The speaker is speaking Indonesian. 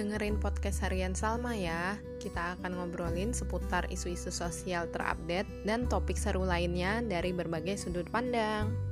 dengerin podcast harian Salma ya. Kita akan ngobrolin seputar isu-isu sosial terupdate dan topik seru lainnya dari berbagai sudut pandang.